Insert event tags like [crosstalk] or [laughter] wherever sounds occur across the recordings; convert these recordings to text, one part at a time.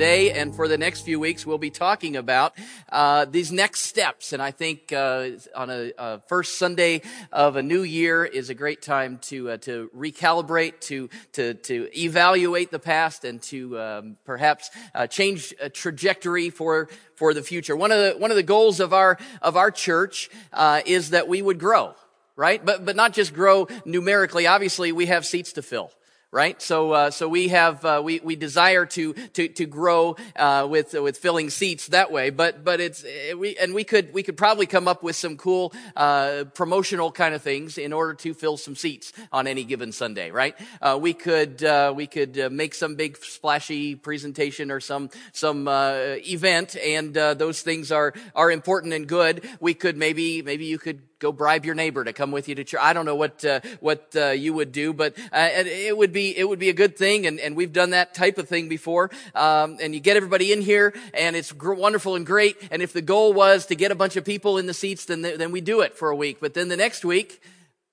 today and for the next few weeks, we'll be talking about uh, these next steps. And I think uh, on a, a, first Sunday of a new year is a great time to uh, to recalibrate, to to to evaluate the past, and to um, perhaps uh, change a trajectory for for the future. One of the one of the goals of our of our church uh, is that we would grow right? But, but not just grow numerically. Obviously, we have seats to fill right? So, uh, so we have uh, we we desire to to to grow uh, with with filling seats that way. But but it's eh, we and we could we could probably come up with some cool uh, promotional kind of things in order to fill some seats on any given Sunday, right? Uh, we could uh, we could make some big splashy presentation or some some event, and those things are are important and good. We could maybe maybe you could go bribe your neighbor to come with you to church. I don't know what uh, what uh, you would do, but uh, it would be it would be a good thing, and, and we've done that type of thing before. Um, and you get everybody in here, and it's gr- wonderful and great. And if the goal was to get a bunch of people in the seats, then th- then we do it for a week. But then the next week,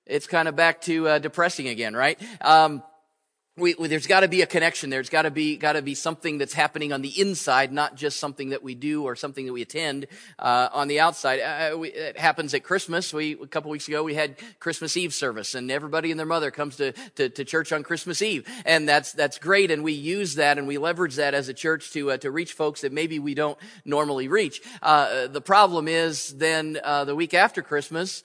it's kind of back to uh, depressing again, right? Um, we, we, there's got to be a connection. There's got to be got to be something that's happening on the inside, not just something that we do or something that we attend uh, on the outside. Uh, uh we, it happens at Christmas. We a couple weeks ago we had Christmas Eve service, and everybody and their mother comes to, to, to church on Christmas Eve, and that's that's great. And we use that and we leverage that as a church to uh, to reach folks that maybe we don't normally reach. Uh, the problem is then uh, the week after Christmas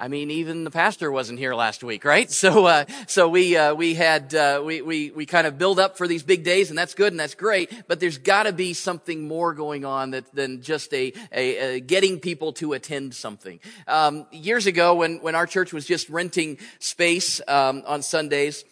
I mean, even the pastor wasn't here last week, right? [laughs] So, uh, so we, uh, we had, uh, we, we, we kind of build up for these big days and that's good and that's great, but there's gotta be something more going on that, than just a, a, a getting people to attend something. Um, years ago when, when our church was just renting space, um, on Sundays,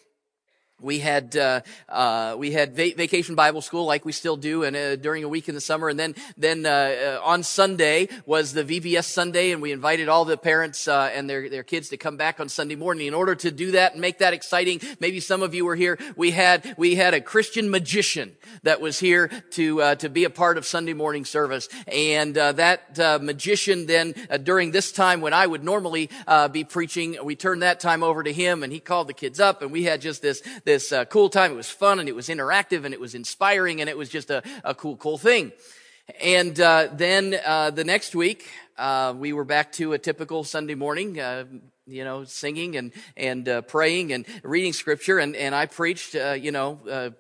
we had uh, uh, we had va- vacation Bible school like we still do, and uh, during a week in the summer, and then then uh, uh, on Sunday was the VBS Sunday, and we invited all the parents uh, and their their kids to come back on Sunday morning. In order to do that and make that exciting, maybe some of you were here. We had we had a Christian magician that was here to to be a part of Sunday morning service, and that magician then during this time when I would normally be preaching, we turned that time over to him, and he called the kids up, and we had just this this uh, cool time. It was fun and it was interactive and it was inspiring and it was just a, a cool, cool thing. And uh, then uh, the next week, uh, we were back to a typical Sunday morning, uh, you know, singing and and uh, praying and reading scripture. And and I preached, you know,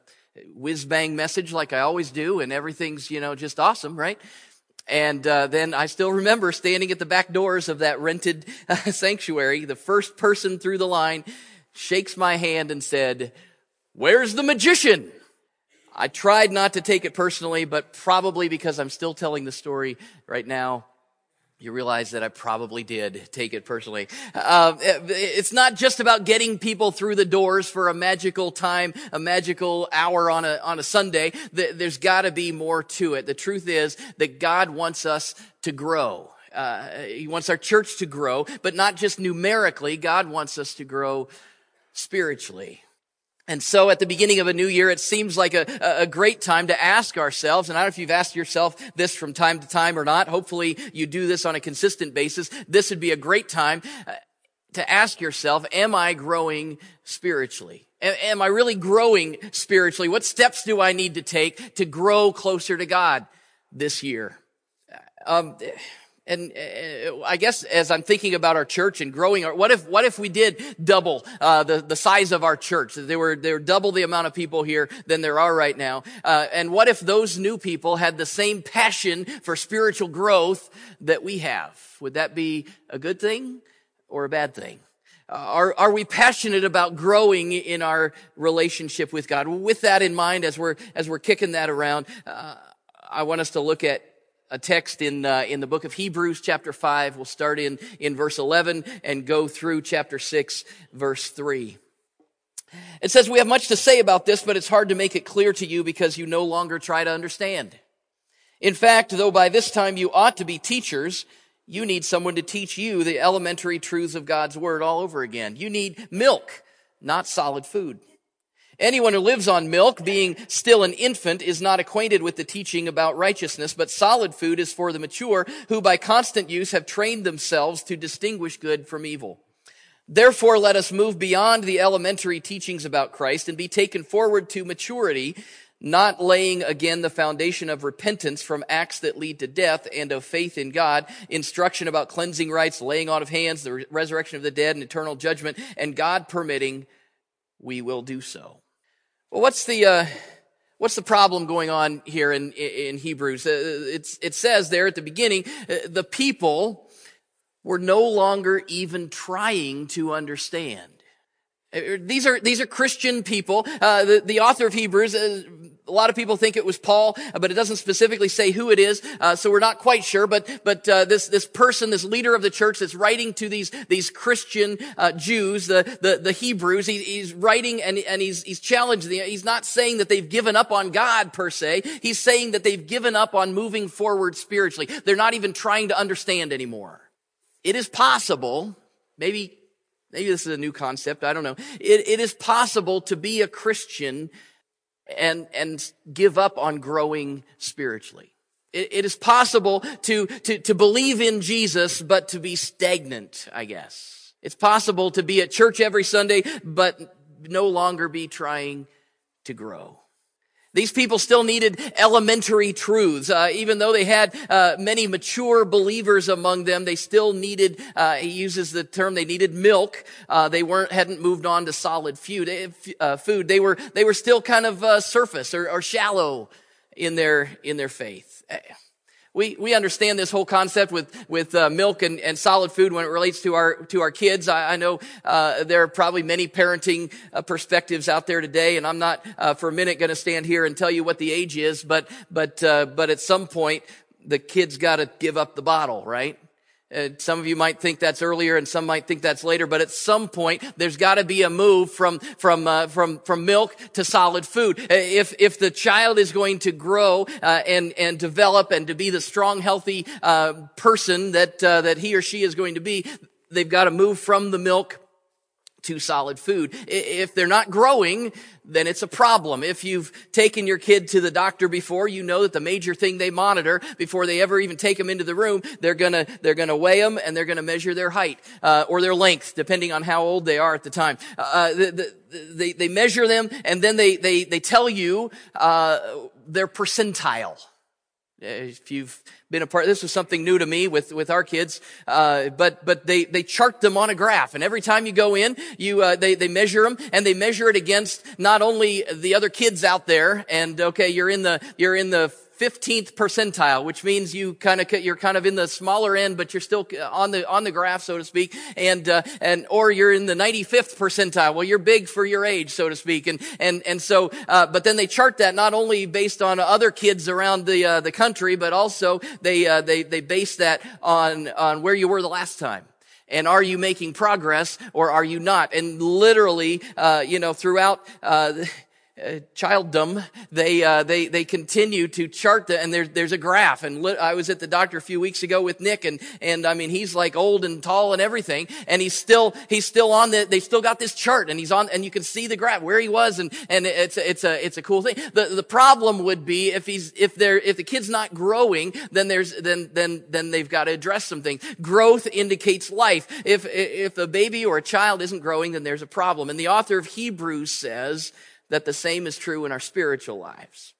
whiz bang message like I always do, and everything's you know just awesome, right? And uh, then I still remember standing at the back doors of that rented uh, [laughs] sanctuary, the first person through the line shakes my hand and said, Where's the magician? I tried not to take it personally, but probably because I'm still telling the story right now, you realize that I probably did take it personally. Uh, it's not just about getting people through the doors for a magical time, a magical hour on a, on a Sunday. There's gotta be more to it. The truth is that God wants us to grow. Uh, he wants our church to grow, but not just numerically. God wants us to grow spiritually. And so at the beginning of a new year, it seems like a, a great time to ask ourselves, and I don't know if you've asked yourself this from time to time or not. Hopefully you do this on a consistent basis. This would be a great time uh, to ask yourself, am I growing spiritually? Am I really growing spiritually? What steps do I need to take to grow closer to God this year? Um, and uh, I guess as I'm thinking about our church and growing, our, what if what if we did double uh, the the size of our church? They were there were double the amount of people here than there are right now. Uh, and what if those new people had the same passion for spiritual growth that we have? Would that be a good thing or a bad thing? Uh, are, are we passionate about growing in our relationship with God? With that in mind, as we're, as we're kicking that around, uh, I want us to look at a text in uh, in the book of Hebrews chapter 5 we'll start in in verse 11 and go through chapter 6 verse 3 it says we have much to say about this but it's hard to make it clear to you because you no longer try to understand. In fact though by this time you ought to be teachers you need someone to teach you the elementary truths of God's word all over again. You need milk not solid food Anyone who lives on milk, being still an infant, is not acquainted with the teaching about righteousness, but solid food is for the mature, who by constant use have trained themselves to distinguish good from evil. Therefore, let us move beyond the elementary teachings about Christ and be taken forward to maturity, not laying again the foundation of repentance from acts that lead to death and of faith in God, instruction about cleansing rites, laying on of hands, the resurrection of the dead and eternal judgment, and God permitting, we will do so. Well, what's the, uh, what's the problem going on here in, in Hebrews? Uh, it says there at the beginning, uh, the people were no longer even trying to understand. Uh, these are, these are Christian people. Uh, the, the author of Hebrews, a lot of people think it was Paul, uh, but it doesn't specifically say who it is, uh, so we're not quite sure. But but uh, this this person, this leader of the church, that's writing to these these Christian Jews, the the, the Hebrews, he, he's writing and and he's he's challenging. Them. He's not saying that they've given up on God per se. He's saying that they've given up on moving forward spiritually. They're not even trying to understand anymore. It is possible, maybe Maybe this is a new concept. I don't know. It, it is possible to be a Christian and, and give up on growing spiritually. It, it is possible to, to, to believe in Jesus, but to be stagnant, I guess. It's possible to be at church every Sunday, but no longer be trying to grow. These people still needed elementary truths. Uh, even though they had uh, many mature believers among them, they still needed, uh, he uses the term, they needed milk. Uh, they weren't, hadn't moved on to solid food. Eh, uh, food. They were, they were still kind of uh, surface or, or shallow in their, in their faith. We, we understand this whole concept with, with uh, milk and, and solid food when it relates to our, to our kids. I, I know uh, there are probably many parenting uh, perspectives out there today, and I'm not uh, for a minute going to stand here and tell you what the age is, but, but, uh, but at some point, the kid's got to give up the bottle, right? Uh, some of you might think that's earlier and some might think that's later, but at some point, there's gotta be a move from, from, uh, from, from milk to solid food. Uh, if, if the child is going to grow, uh, and, and develop and to be the strong, healthy, uh, person that, that he or she is going to be, they've got to move from the milk to solid food. If they're not growing, then it's a problem. If you've taken your kid to the doctor before, you know that the major thing they monitor before they ever even take them into the room, they're gonna, they're gonna weigh them and they're gonna measure their height, uh, or their length, depending on how old they are at the time. Uh, the, the, they, they measure them and then they, they, they tell you, uh, their percentile. If you've been a part, this was something new to me with, with our kids, uh, but, but they, they chart them on a graph. And every time you go in, you, uh, they, they measure them and they measure it against not only the other kids out there and okay, you're in the, you're in the 15th percentile, which means you kind of, you're kind of in the smaller end, but you're still on the, on the graph, so to speak. And, uh, and, or you're in the 95th percentile. Well, you're big for your age, so to speak. And, and, and so, uh, but then they chart that not only based on other kids around the, uh, the country, but also they, uh, they, they base that on, on where you were the last time and are you making progress or are you not and literally uh, you know throughout [laughs] uh, childdom, they, uh, they, they continue to chart the, and there's, there's a graph. And li- I was at the doctor a few weeks ago with Nick and, and I mean, he's like old and tall and everything. And he's still, he's still on the, they still got this chart and he's on, and you can see the graph where he was and, and it's, it's a, it's a cool thing. The, the problem would be if he's, if they're, if the kid's not growing, then there's, then, then, then they've got to address some things. Growth indicates life. If, if a baby or a child isn't growing, then there's a problem. And the author of Hebrews says, that the same is true in our spiritual lives.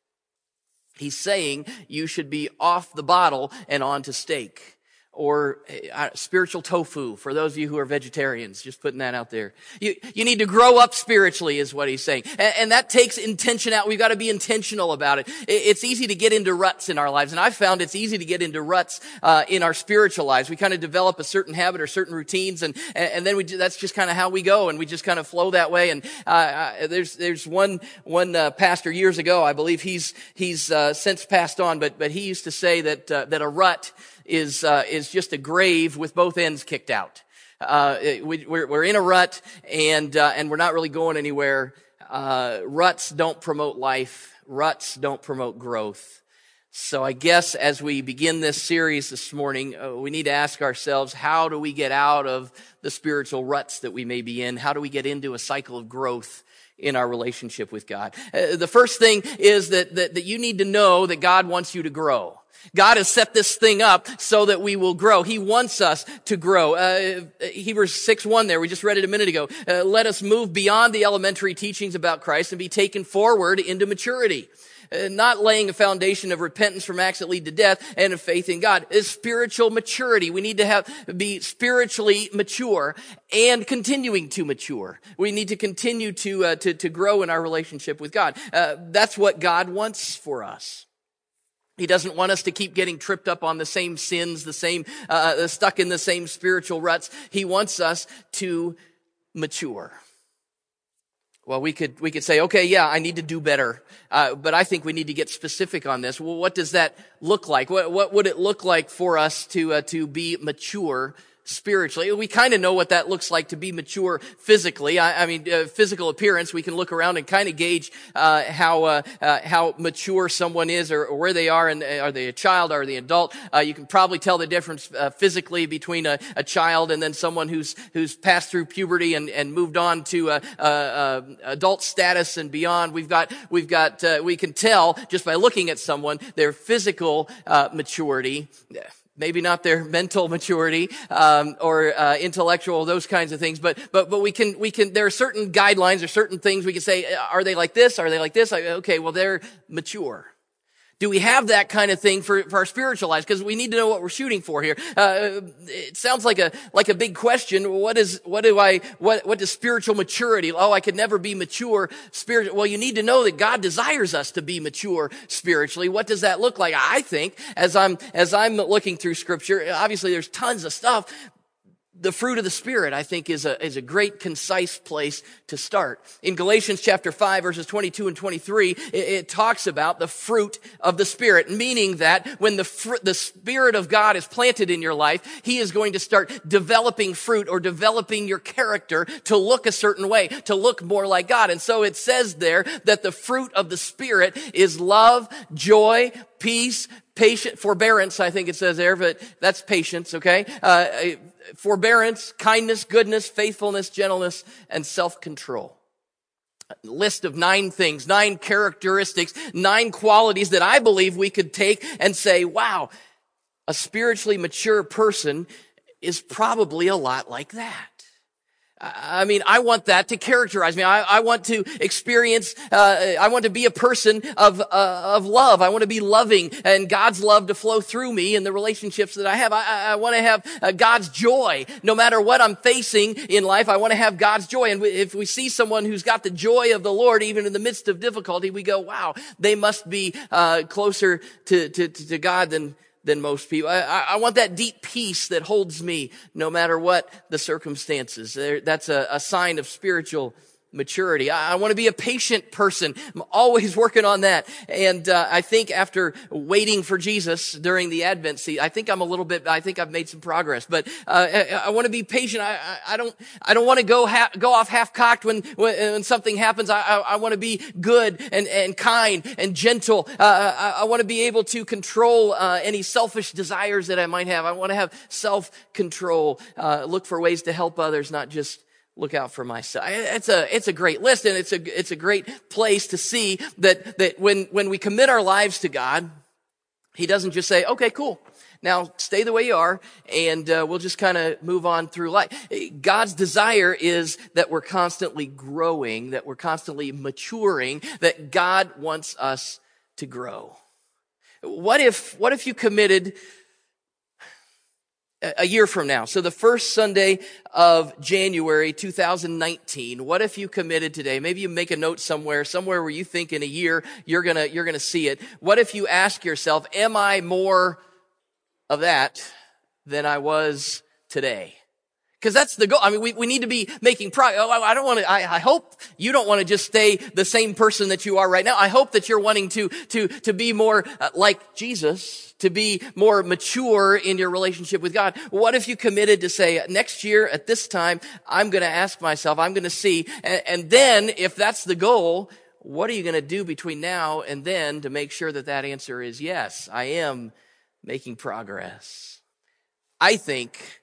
He's saying you should be off the bottle and on to steak or uh, spiritual tofu for those of you who are vegetarians. Just putting that out there. You, you need to grow up spiritually is what he's saying. And, and that takes intention out. We've got to be intentional about it. it. It's easy to get into ruts in our lives. And I've found it's easy to get into ruts, uh, in our spiritual lives. We kind of develop a certain habit or certain routines and, and then we, that's just kind of how we go and we just kind of flow that way. And, uh, uh there's, there's one, one, uh, pastor years ago, I believe he's, he's, uh, since passed on, but, but he used to say that, that a rut is, uh, is just a grave with both ends kicked out. Uh, we, are we're in a rut and, uh, and we're not really going anywhere. Uh, ruts don't promote life. Ruts don't promote growth. So I guess as we begin this series this morning, uh, we need to ask ourselves, how do we get out of the spiritual ruts that we may be in? How do we get into a cycle of growth? in our relationship with God. Uh, the first thing is that, that, that you need to know that God wants you to grow. God has set this thing up so that we will grow. He wants us to grow. Uh, Hebrews 6 1 there, we just read it a minute ago. Uh, let us move beyond the elementary teachings about Christ and be taken forward into maturity. Uh, not laying a foundation of repentance from acts that lead to death and of faith in God is spiritual maturity. We need to have, be spiritually mature and continuing to mature. We need to continue to, uh, to, to grow in our relationship with God. Uh, that's what God wants for us. He doesn't want us to keep getting tripped up on the same sins, the same, uh, uh, stuck in the same spiritual ruts. He wants us to mature. Well, we could, we could say, okay, yeah, I need to do better. Uh, but I think we need to get specific on this. Well, what does that look like? What, what would it look like for us to, uh, to be mature spiritually. We kind of know what that looks like to be mature physically. I, I mean, uh, physical appearance. We can look around and kind of gauge uh, how uh, uh, how mature someone is, or, or, where they are, and are they a child, are they an adult? Uh, you can probably tell the difference uh, physically between a, a, child and then someone who's who's passed through puberty and, and moved on to adult status and beyond. We've got we've got we can tell just by looking at someone their physical maturity maybe not their [laughs] mental maturity um, or uh, intellectual those kinds of things but but but we can we can there are certain guidelines or certain things we can say uh, are they like this? Are they like this? Okay well they're mature do we have that kind of thing for, for our spiritual lives? Because we need to know what we're shooting for here. Uh, it sounds like a like a big question. What is what do I what what does spiritual maturity? Oh, I could never be mature spiritual. Well, you need to know that God desires us to be mature spiritually. What does that look like? I think as I'm as I'm looking through Scripture, obviously there's tons of stuff, the fruit of the Spirit, I think, is a, is a great concise place to start. In Galatians chapter 5, verses 22 and 23, it, it talks about the fruit of the Spirit, meaning that when the, fr- the Spirit of God is planted in your life, He is going to start developing fruit or developing your character to look a certain way, to look more like God. And so it says there that the fruit of the Spirit is love, joy, peace, patient, forbearance, I think it says there, but that's patience, okay? Uh, forbearance, kindness, goodness, faithfulness, gentleness, and self-control. List of nine things, nine characteristics, nine qualities that I believe we could take and say, wow, a spiritually mature person is probably a lot like that. I mean, I want that to characterize me. I, I want to experience, uh, I want to be a person of, uh, of love. I want to be loving and God's love to flow through me in the relationships that I have. I, I want to have uh, God's joy. No matter what I'm facing in life, I want to have God's joy. And if we see someone who's got the joy of the Lord, even in the midst of difficulty, we go, wow, they must be, uh, closer to, to, to God than, than most people. I, I, want that deep peace that holds me no matter what the circumstances. That's a, a sign of spiritual maturity. I, I want to be a patient person. I'm always working on that. And uh, I think after waiting for Jesus during the Advent season, I think I'm a little bit. I think I've made some progress. But uh, I, I, want to be patient. I, I, don't. I don't want to go ha- go off half cocked when, when, when something happens. I, want to be good and and kind and gentle. Uh, I, want to be able to control uh, any selfish desires that I might have. I want to have self control. Uh, look for ways to help others, not just look out for myself. It's a, it's a great list and it's a, it's a great place to see that, that when, when we commit our lives to God, He doesn't just say, okay, cool. Now stay the way you are and uh, we'll just kind of move on through life. God's desire is that we're constantly growing, that we're constantly maturing, that God wants us to grow. What if, what if you committed a year from now. So the first Sunday of January 2019, what if you committed today? Maybe you make a note somewhere, somewhere where you think in a year you're gonna, you're gonna see it. What if you ask yourself, am I more of that than I was today? Because that's the goal. I mean, we, we need to be making progress. Oh, I don't want to, I, I hope you don't want to just stay the same person that you are right now. I hope that you're wanting to, to, to be more uh, like Jesus, to be more mature in your relationship with God. What if you committed to say, next year at this time, I'm going to ask myself, I'm going to see, and, and then if that's the goal, what are you going to do between now and then to make sure that that answer is yes, I am making progress? I think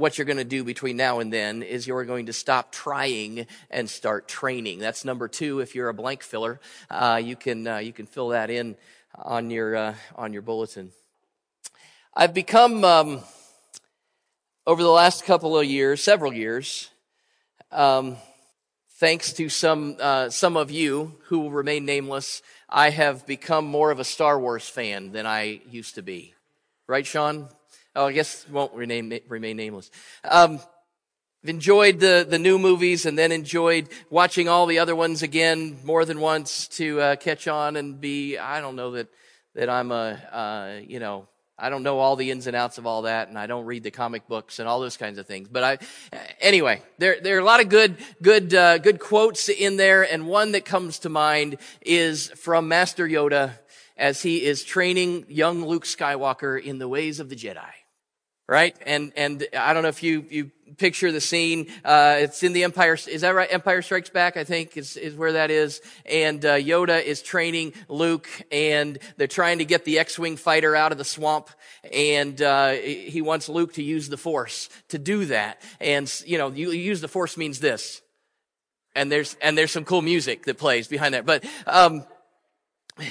what you're going to do between now and then is you're going to stop trying and start training. That's number two. If you're a blank filler, uh, you can uh, you can fill that in on your uh, on your bulletin. I've become, um, over the last couple of years, several years, um, thanks to some uh, some of you who will remain nameless, I have become more of a Star Wars fan than I used to be. Right, Sean? Oh, I guess won't remain remain nameless. Um, enjoyed the the new movies and then enjoyed watching all the other ones again more than once to uh, catch on and be. I don't know that that I'm a uh, you know I don't know all the ins and outs of all that, and I don't read the comic books and all those kinds of things. But I, anyway, there there are a lot of good good uh, good quotes in there, and one that comes to mind is from Master Yoda as he is training young Luke Skywalker in the ways of the Jedi right? And and I don't know if you you picture the scene. Uh, it's in the Empire. Is that right? Empire Strikes Back, I think, is is where that is. And uh, Yoda is training Luke, and they're trying to get the X-wing fighter out of the swamp. And uh, he wants Luke to use the Force to do that. And you know, you use the Force means this. And there's and there's some cool music that plays behind that, but. Um, [laughs]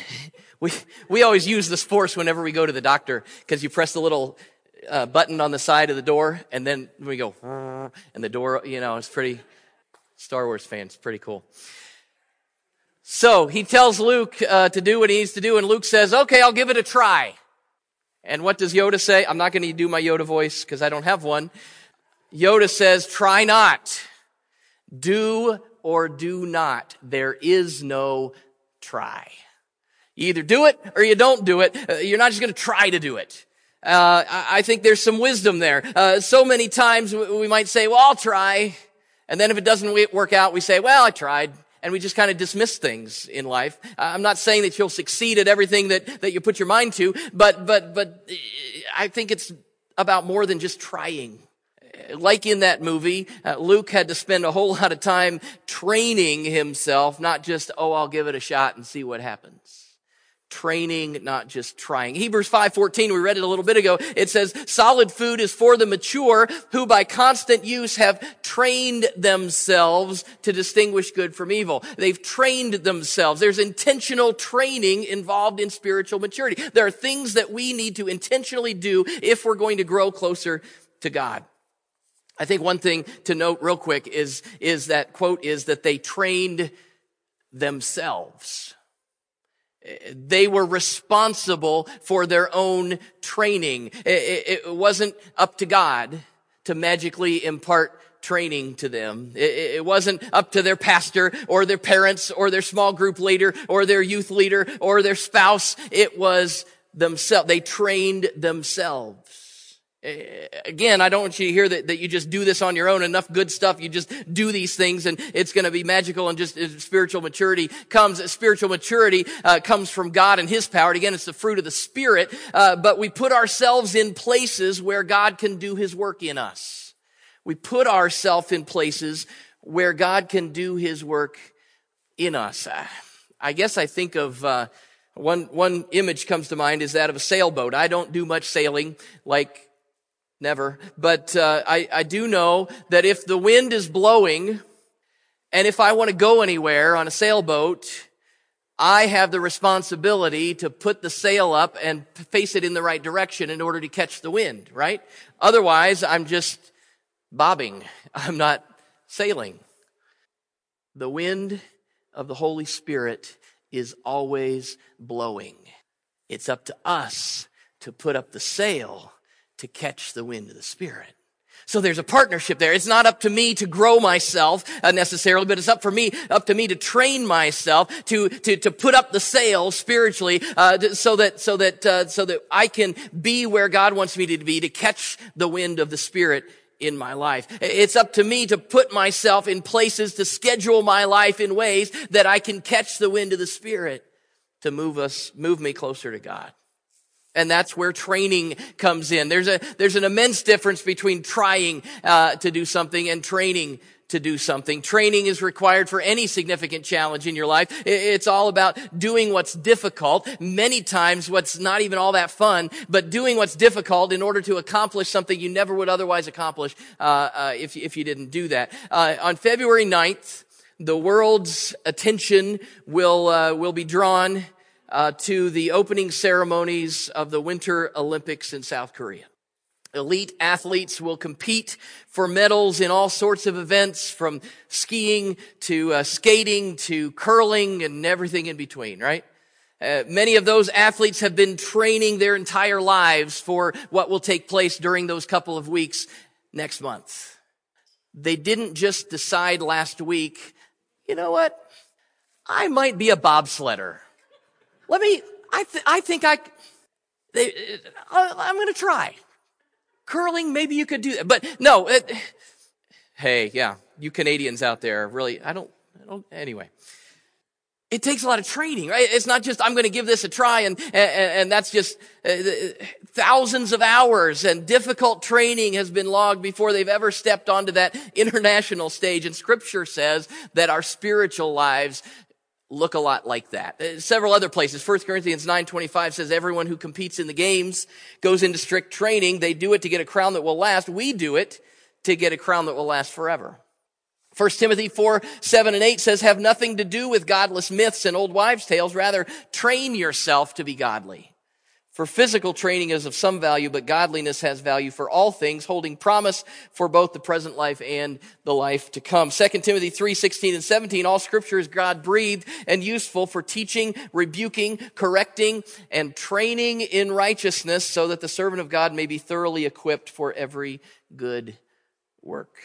we, we always use this force whenever we go to the doctor because you press the little uh, button on the side of the door, and then we go, and the door, you know, it's pretty, Star Wars fans, pretty cool. So he tells Luke uh, to do what he needs to do, and Luke says, okay, I'll give it a try. And what does Yoda say? I'm not going to do my Yoda voice because I don't have one. Yoda says, try not. Do or do not. There is no try. You either do it or you don't do it. Uh, you're not just going to try to do it. Uh, I think there's some wisdom there. Uh, so many times we might say, well, I'll try. And then if it doesn't work out, we say, well, I tried. And we just kind of dismiss things in life. I'm not saying that you'll succeed at everything that, that you put your mind to, but, but, but I think it's about more than just trying. Like in that movie, uh, Luke had to spend a whole lot of time training himself, not just, oh, I'll give it a shot and see what happens training, not just trying. Hebrews 5:14, we read it a little bit ago. It says, "Solid food is for the mature who by constant use have trained themselves to distinguish good from evil." They've trained themselves. There's intentional training involved in spiritual maturity. There are things that we need to intentionally do if we're going to grow closer to God. I think one thing to note real quick is, is that quote is that they trained themselves. They were responsible for their own training. It, wasn't up to God to magically impart training to them. It, wasn't up to their pastor or their parents or their small group leader or their youth leader or their spouse. It was themselves. They trained themselves. Again, I don't want you to hear that, that you just do this on your own. Enough good stuff. You just do these things and it's going to be magical and just spiritual maturity comes. Spiritual maturity uh, comes from God and His power. Again, it's the fruit of the Spirit. Uh, but we put ourselves in places where God can do His work in us. We put ourselves in places where God can do His work in us. I guess I think of, uh, one, one image comes to mind is that of a sailboat. I don't do much sailing like Never. But uh, I, I do know that if the wind is blowing and if I want to go anywhere on a sailboat, I have the responsibility to put the sail up and face it in the right direction in order to catch the wind, right? Otherwise, I'm just bobbing. [laughs] I'm not sailing. The wind of the Holy Spirit is always blowing. It's up to us to put up the sail to catch the wind of the Spirit. So there's a partnership there. It's not up to me to grow myself uh, necessarily, but it's up for me, up to me to train myself to to to put up the sail spiritually, uh, so that so that uh, so that I can be where God wants me to be to catch the wind of the Spirit in my life. It's up to me to put myself in places to schedule my life in ways that I can catch the wind of the Spirit to move us, move me closer to God. And that's where training comes in. There's a, there's an immense difference between trying uh, to do something and training to do something. Training is required for any significant challenge in your life. It's all about doing what's difficult. Many times what's not even all that fun, but doing what's difficult in order to accomplish something you never would otherwise accomplish uh, uh, if, if you didn't do that. Uh, on February 9th, the world's attention will, uh, will be drawn uh, to the opening ceremonies of the Winter Olympics in South Korea. Elite athletes will compete for medals in all sorts of events, from skiing to uh, skating to curling and everything in between, right? Uh, many of those athletes have been training their entire lives for what will take place during those couple of weeks next month. They didn't just decide last week, you know what? I might be a bobsledder. Let me, I, th- I think I, they, uh, I'm going to try. Curling, maybe you could do that. But no, it, hey, yeah, you Canadians out there, really, I don't, I don't, anyway it takes a lot of training, right? It's not just, I'm going to give this a try and, and, and that's just uh, thousands of hours and difficult training has been logged before they've ever stepped onto that international stage. And scripture says that our spiritual lives look a lot like that. Uh, several other places. 1 Corinthians 9:25 says everyone who competes in the games goes into strict training. They do it to get a crown that will last. We do it to get a crown that will last forever. 1 Timothy 4, 7 and 8 says, have nothing to do with godless myths and old wives' tales. Rather, train yourself to be godly. For physical training is of some value, but godliness has value for all things, holding promise for both the present life and the life to come. 2 Timothy 3, 16 and 17, all scripture is God breathed and useful for teaching, rebuking, correcting, and training in righteousness so that the servant of God may be thoroughly equipped for every good work.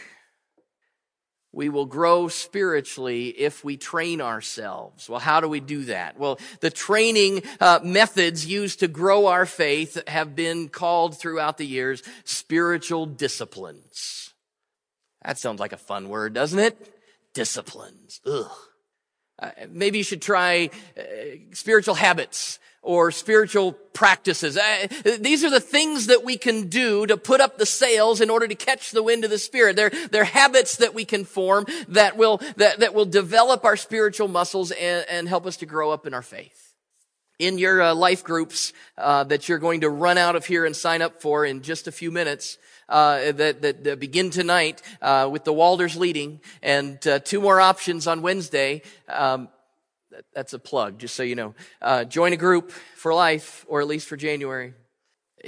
We will grow spiritually if we train ourselves. Well, how do we do that? Well, the training uh, methods used to grow our faith have been called throughout the years spiritual disciplines. That sounds like a fun word, doesn't it? Disciplines. Ugh. Uh, maybe you should try uh, spiritual habits or spiritual practices. Uh, these are the things that we can do to put up the sails in order to catch the wind of the Spirit. They're, they're habits that we can form that will, that, that will develop our spiritual muscles and, and help us to grow up in our faith. In your uh, life groups uh, that you're going to run out of here and sign up for in just a few minutes, uh, that, that, that, begin tonight uh, with the Walders leading, and uh, two more options on Wednesday. Um, that's a plug, just so you know. Uh, join a group for life, or at least for January.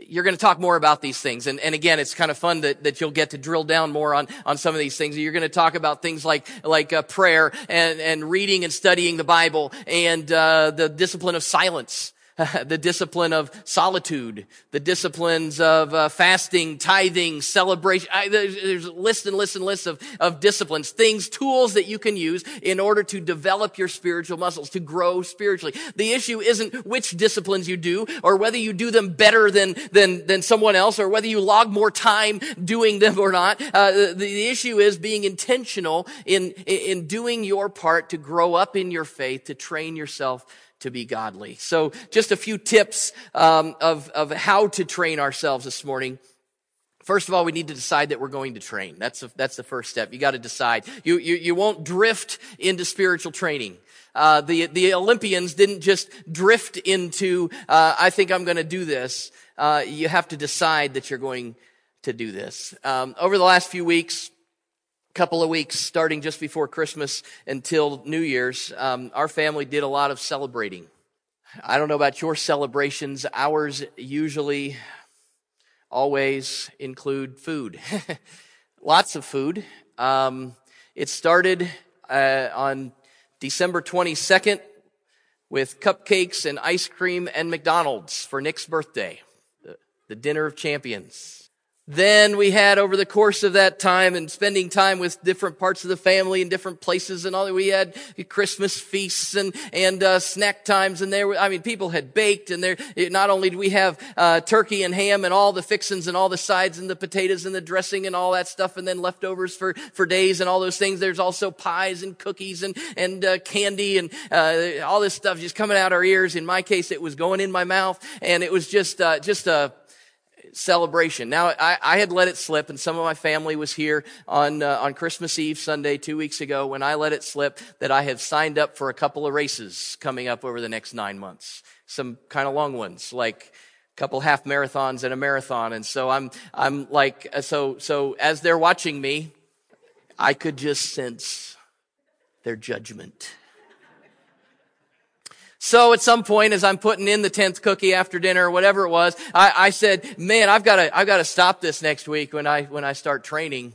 You're going to talk more about these things. And, and again, it's kind of fun that, that you'll get to drill down more on, on some of these things. You're going to talk about things like, like uh, prayer and, and reading and studying the Bible and uh, the discipline of silence [laughs] the discipline of solitude, the disciplines of uh, fasting, tithing, celebration. I, there's, there's lists and lists and lists of, of disciplines, things, tools that you can use in order to develop your spiritual muscles, to grow spiritually. The issue isn't which disciplines you do or whether you do them better than, than, than someone else or whether you log more time doing them or not. Uh, the, the issue is being intentional in, in doing your part to grow up in your faith, to train yourself to be godly. So just a few tips um, of, of how to train ourselves this morning. First of all, we need to decide that we're going to train. That's, a, that's the first step. You got to decide. You, you, you won't drift into spiritual training. Uh, the, the Olympians didn't just drift into, uh, I think I'm going to do this. Uh, you have to decide that you're going to do this. Um, over the last few weeks, couple of weeks starting just before Christmas until New Year's, um, our family did a lot of celebrating. I don't know about your celebrations. Ours usually always include food. [laughs] Lots of food. Um, it started uh, on December 22nd with cupcakes and ice cream and McDonald's for Nick's birthday, the, the dinner of champions. Then we had over the course of that time and spending time with different parts of the family in different places and all that, we had Christmas feasts and, and, uh, snack times and there, were I mean, people had baked and there, not only did we have, uh, turkey and ham and all the fixins and all the sides and the potatoes and the dressing and all that stuff and then leftovers for, for days and all those things. There's also pies and cookies and, and, uh, candy and, uh, all this stuff just coming out our ears. In my case, it was going in my mouth and it was just, uh, just a, celebration. Now, I, I, had let it slip, and some of my family was here on uh, on Christmas Eve Sunday two weeks ago when I let it slip that I have signed up for a couple of races coming up over the next nine months. Some kind of long ones, like a couple half marathons and a marathon. And so I'm I'm like uh, so so as they're watching me, I could just sense their judgment. So at some point, as I'm putting in the 10th cookie after dinner or whatever it was, I, I said, man, I've got to, I've got to stop this next week when I, when I start training.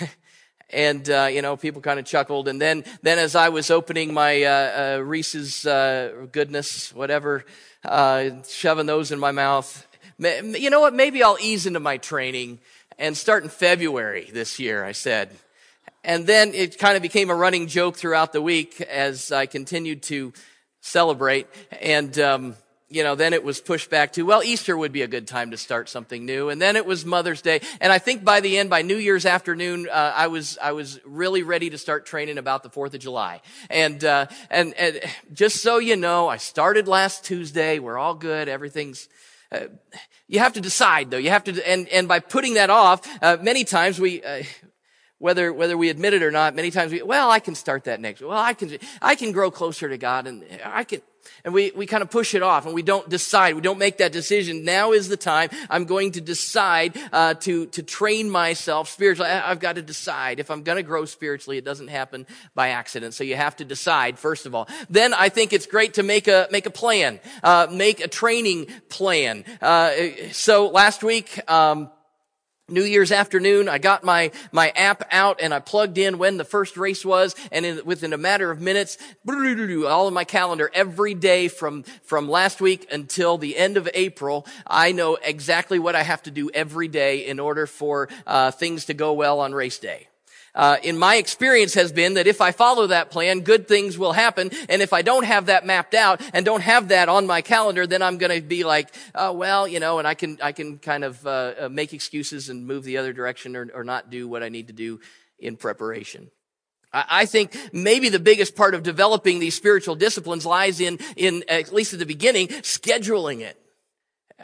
[laughs] and, uh, you know, people kind of chuckled. And then, then as I was opening my, uh, uh, Reese's, uh, goodness, whatever, uh, shoving those in my mouth, you know what? Maybe I'll ease into my training and start in February this year, I said. And then it kind of became a running joke throughout the week as I continued to celebrate. And, um, you know, then it was pushed back to, well, Easter would be a good time to start something new. And then it was Mother's Day. And I think by the end, by New Year's afternoon, uh, I was, I was really ready to start training about the 4th of July. And, uh, and, and just so you know, I started last Tuesday. We're all good. Everything's, uh, you have to decide though. You have to, and, and by putting that off, uh, many times we, uh, whether whether we admit it or not many times we well i can start that next well i can i can grow closer to god and i can and we, we kind of push it off and we don't decide we don't make that decision. Now is the time i'm going to decide uh, to to train myself spiritually. I, have got to decide. If i'm going to grow spiritually it doesn't happen by accident. So you have to decide first of all. Then i think it's great to make a make a plan uh, make a training plan. Uh, so last week um, New Year's afternoon, I got my, my app out and I plugged in when the first race was. And in, within a matter of minutes, all of my calendar every day from, from last week until the end of April, I know exactly what I have to do every day in order for uh, things to go well on race day uh, in my experience has been that if I follow that plan, good things will happen. And if I don't have that mapped out and don't have that on my calendar, then I'm going to be like, oh, well, you know, and I can, I can kind of uh, uh, make excuses and move the other direction or, or not do what I need to do in preparation. I think maybe the biggest part of developing these spiritual disciplines lies in, in, at least at the beginning, scheduling it.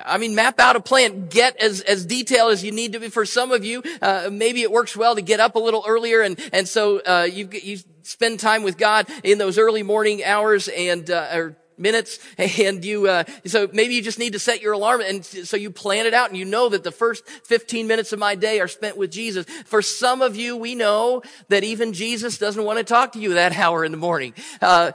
I mean, map out a plan. Get as, as detailed as you need to be. For some of you, uh, maybe it works well to get up a little earlier and, and so, uh, you, you spend time with God in those early morning hours and, uh, or minutes [laughs] and you uh, so maybe you just need to set your alarm and so you plan it out and you know that the first 15 minutes of my day are spent with jesus for some of you we know that even jesus doesn't want to talk to you that [laughs] hour in the morning uh,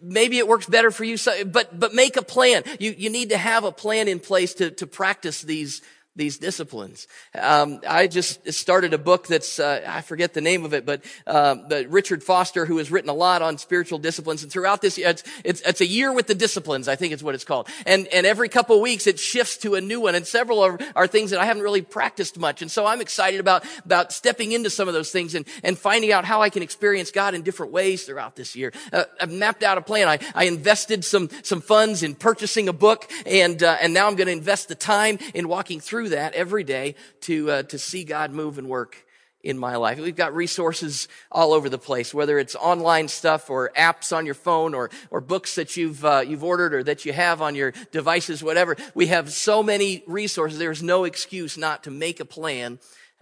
maybe it works better for you, but, but make a plan. You, you need to have a plan in place to, to practice these, these disciplines. Um, I just started a book that's uh, I forget the name of it, but um, but Richard Foster, who has written a lot on spiritual disciplines, and throughout this, it's, it's it's a year with the disciplines. I think it's what it's called. And and every couple of weeks it shifts to a new one, and several are, are things that I haven't really practiced much. And so I'm excited about about stepping into some of those things and and finding out how I can experience God in different ways throughout this year. Uh, I've mapped out a plan. I I invested some some funds in purchasing a book, and uh, and now I'm going to invest the time in walking through that every day to, uh, to see God move and work in my life. We've got resources all over the place, whether it's online stuff or apps on your phone or, or books that you've, uh, you've ordered or that you have on your devices, whatever. We have so many resources. There's no excuse not to make a plan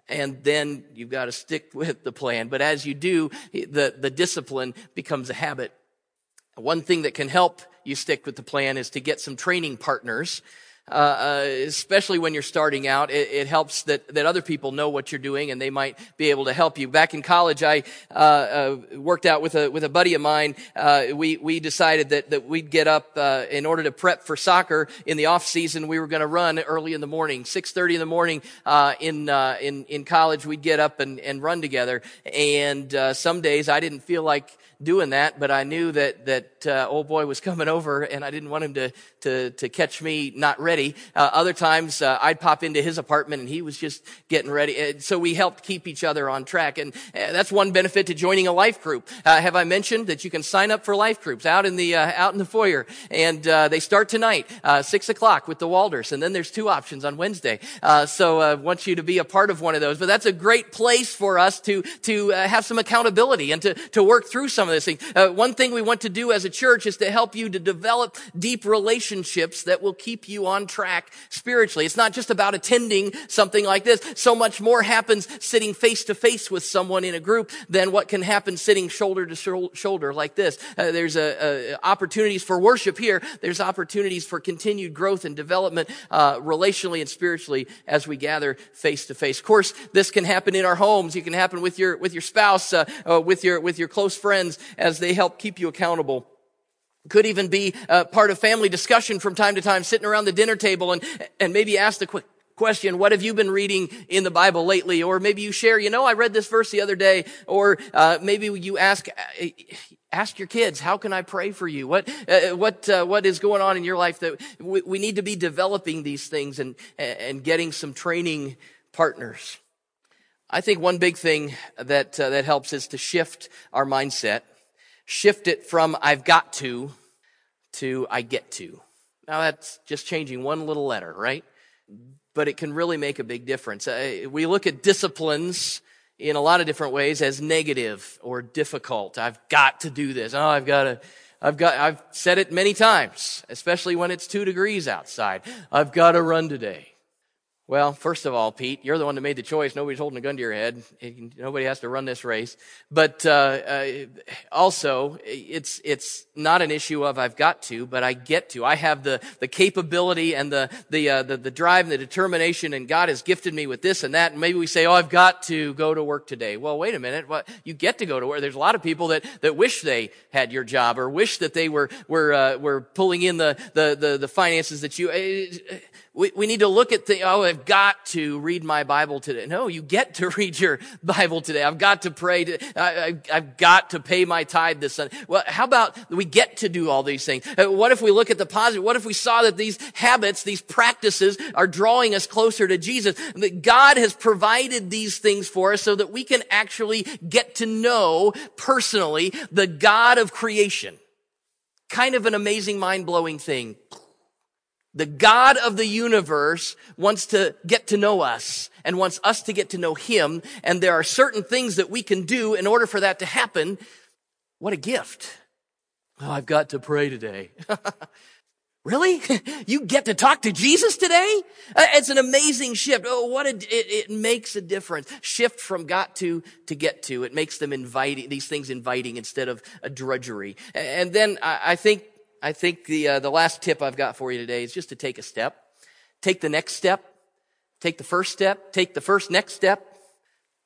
and then you've got to stick [laughs] with the plan. But as you do, the, the discipline becomes a habit. One thing that can help you stick with the plan is to get some training partners uh, uh, especially when you're starting out, it, it, helps that, that other people know what you're doing and they might be able to help you. Back in college, I uh, uh worked out with a with a buddy of mine. Uh, we we decided that that we'd get up uh, in order to prep for soccer in the off season. We were going to run early in the morning, six thirty in the morning. in in in college, we'd get up and and run together. And some days I didn't feel like doing that, but I knew that that uh, old boy was [laughs] coming over, and I didn't want him to to to catch me not ready. Uh, other times, uh, I'd pop into his apartment, and he was just getting ready. And so we helped keep each other on track, and uh, that's one benefit to joining a life group. Uh, have I mentioned that you can sign up for life groups out in the uh, out in the foyer, and they start tonight, six o'clock with the Walders, and then there's two options on Wednesday. so I want you to be a part of one of those. But that's a great place for us to to have some accountability and to to work through some some of this thing. Uh, one thing we want to do as a church is to help you to develop deep relationships that will keep you on track spiritually. It's not just about attending something like this. So much more happens sitting face to face with someone in a group than what can happen sitting shoulder to shoulder like this. Uh, there's opportunities for worship here. There's opportunities for continued growth and development, uh, relationally and spiritually as we gather face to face. Of course, this can happen in our homes. It can happen with your with your spouse, uh, uh, with your with your close friends as they help keep you accountable Could even be uh, part of family discussion from time to time, sitting around the dinner table and, and maybe ask the quick question, what have you been reading in the Bible lately? Or maybe you share, you know, I read this verse the other day. Or uh, maybe you ask, uh, ask your kids, how can I pray for you? What, uh, what, uh, what is going on in your life that we, we, need to be developing these things and, and getting some training partners. I think one big thing that, uh, that helps is to shift our mindset, shift it from I've got to to I get to. Now that's just changing one little letter, right? But it can really make a big difference. Uh, we look at disciplines in a lot of different ways as negative or difficult. I've got to do this. Oh, I've got to, I've got, I've said it many times, especially when it's two degrees outside. I've got to run today. Well, first of all, Pete, you're the one that made the choice. Nobody's holding a gun to your head. Nobody has to run this race. But uh, uh, also, it's it's not an issue of I've got to, but I get to. I have the the capability and the the uh, the, the drive and the determination, and God has gifted me with this and that. And maybe we say, "Oh, I've got to go to work today." Well, wait a minute. What you get to go to work? There's a lot of people that that wish they had your job or wish that they were were uh, were pulling in the the the, the finances that you we, we need to look at the, oh, I've got to read my Bible today. No, you get to [laughs] read your Bible today. I've got to pray. To, I, have got to pay my tithe this Sunday. Well, how about we get to do all these things? Uh, what if we look at the positive? What if we saw that these habits, these practices are drawing us closer to Jesus? That God has provided these things for us so that we can actually get to know personally the God of creation. Kind of an amazing, mind-blowing thing. The God of the universe wants to get to know us and wants us to get to know Him. And there are certain things that we can do in order for that to happen. What a gift. Oh, I've got to pray today. [laughs] really? [laughs] you get to talk to Jesus today? Uh, it's an amazing shift. Oh, what a, it, it makes a difference. Shift from got to to get to. It makes them inviting, these things inviting instead of a drudgery. And then I, I think I think the, uh, the last tip I've got for you today is just to take a step. Take the next step. Take the first step. Take the first next step.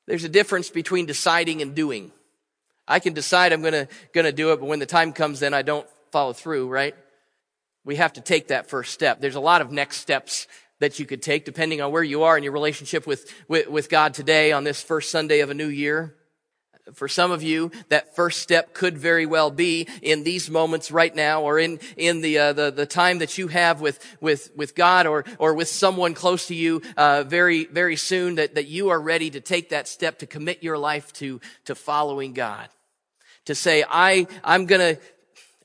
There's a difference between deciding and doing. I can decide I'm gonna, gonna do it, but when the time comes, then I don't follow through, right? We have to take that first step. There's a lot of next steps that you could take depending on where you are in your relationship with, with, with God today on this first Sunday of a new year. For some of you, that first step could very well be in these moments right now, or in in the uh, the, the time that you have with with with God, or or with someone close to you, uh, very very soon. That that you are ready to take that step to commit your life to to following God, to say, I I'm gonna.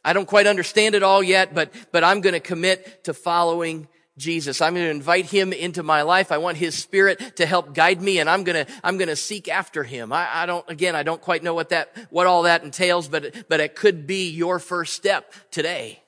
I don't quite understand it all yet, but but I'm to commit to following Jesus. I'm going to invite him into my life. I want his spirit to help guide me and I'm going to, I'm going to seek after him. I, I, don't, again, I don't quite know what that, what all that entails, but, but it could be your first step today.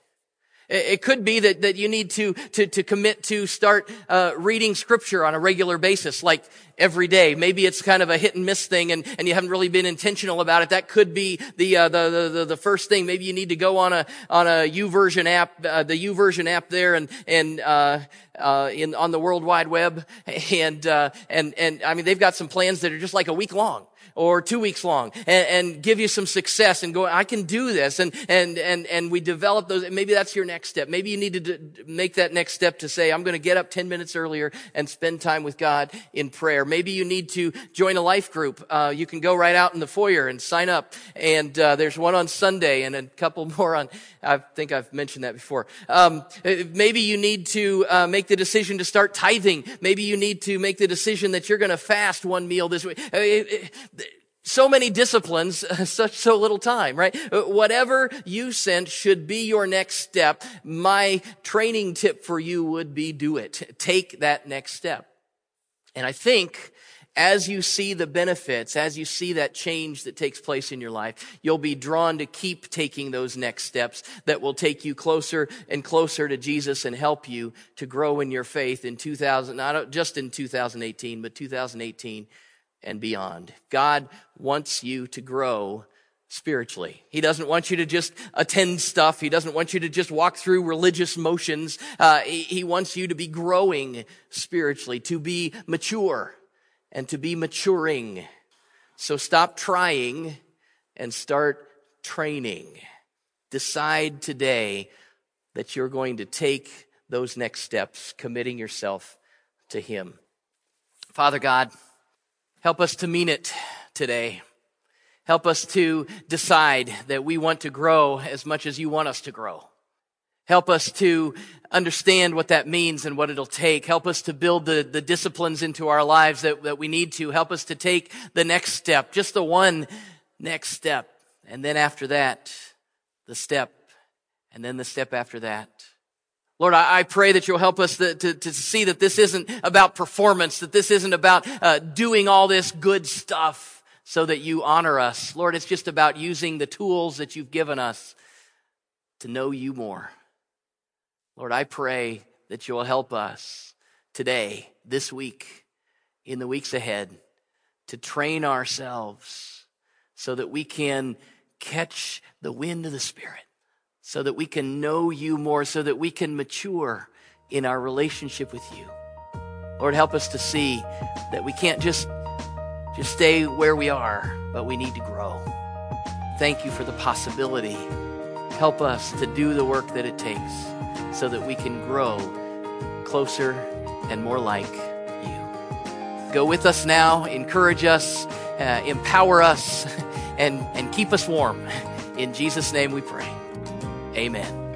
It could be that, that you need to, to, to commit to start uh, reading scripture on a regular basis, like every day. Maybe it's kind of a hit and miss thing and, and you haven't really been intentional about it. That could be the, uh, the, the, the, first thing. Maybe you need to go on a, on a YouVersion app, uh, the YouVersion app there and, and, uh, uh, in, on the World Wide Web. [laughs] And, uh, and, and I mean, they've got some plans that are just like a week long or two weeks long and, and, give you some success and go, I can do this. And, and, and, and we develop those. Maybe that's your next step. Maybe you need to make that next step to say, I'm going to get up 10 minutes earlier and spend time with God in prayer. Maybe you need to join a life group. Uh, you can go right out in the foyer and sign up. And, uh, there's one on Sunday and a couple [laughs] more on, I think I've mentioned that before. Um, maybe you need to, uh, make the decision to start tithing. Maybe you need to make the decision that you're going to fast one meal this week so many disciplines, [laughs] such so little time, right? Whatever you sent should be your next step. My training tip for you would be do it. Take that next step. And I think as you see the benefits, as you see that change that takes place in your life, you'll be drawn to keep taking those next steps that will take you closer and closer to Jesus and help you to grow in your faith in 2000, not just in 2018, but 2018 and beyond. God wants you to grow spiritually. He doesn't want you to just attend stuff. He doesn't want you to just walk through religious motions. Uh, he, he wants you to be growing spiritually, to be mature and to be maturing. So stop trying and start training. decide today that you're going to take those next steps, committing yourself to Him. Father God, help us to mean it today. Help us to decide that we want to grow as much as you want us to grow. Help us to understand what that means and what it'll take. Help us to build the, the disciplines into our lives that, that we need to. Help us to take the next step, just the one next step. And then after that, the step. And then the step after that. Lord, I, pray that you'll help us to, to, to, see that this isn't about performance, that this isn't about uh, doing all this good stuff so that you honor us. Lord, it's just about using the tools that you've given us to know you more. Lord, I pray that you will help us today, this week, in the weeks ahead, to train ourselves so that we can catch the wind of the Spirit, so that we can know you more, so that we can mature in our relationship with you. Lord, help us to see that we can't just, just stay where we are, but we need to grow. Thank you for the possibility. Help us to do the work that it takes so that we can grow closer and more like you. Go with us now, encourage us, uh, empower us, [laughs] and, and keep us warm. In Jesus' name we pray. Amen.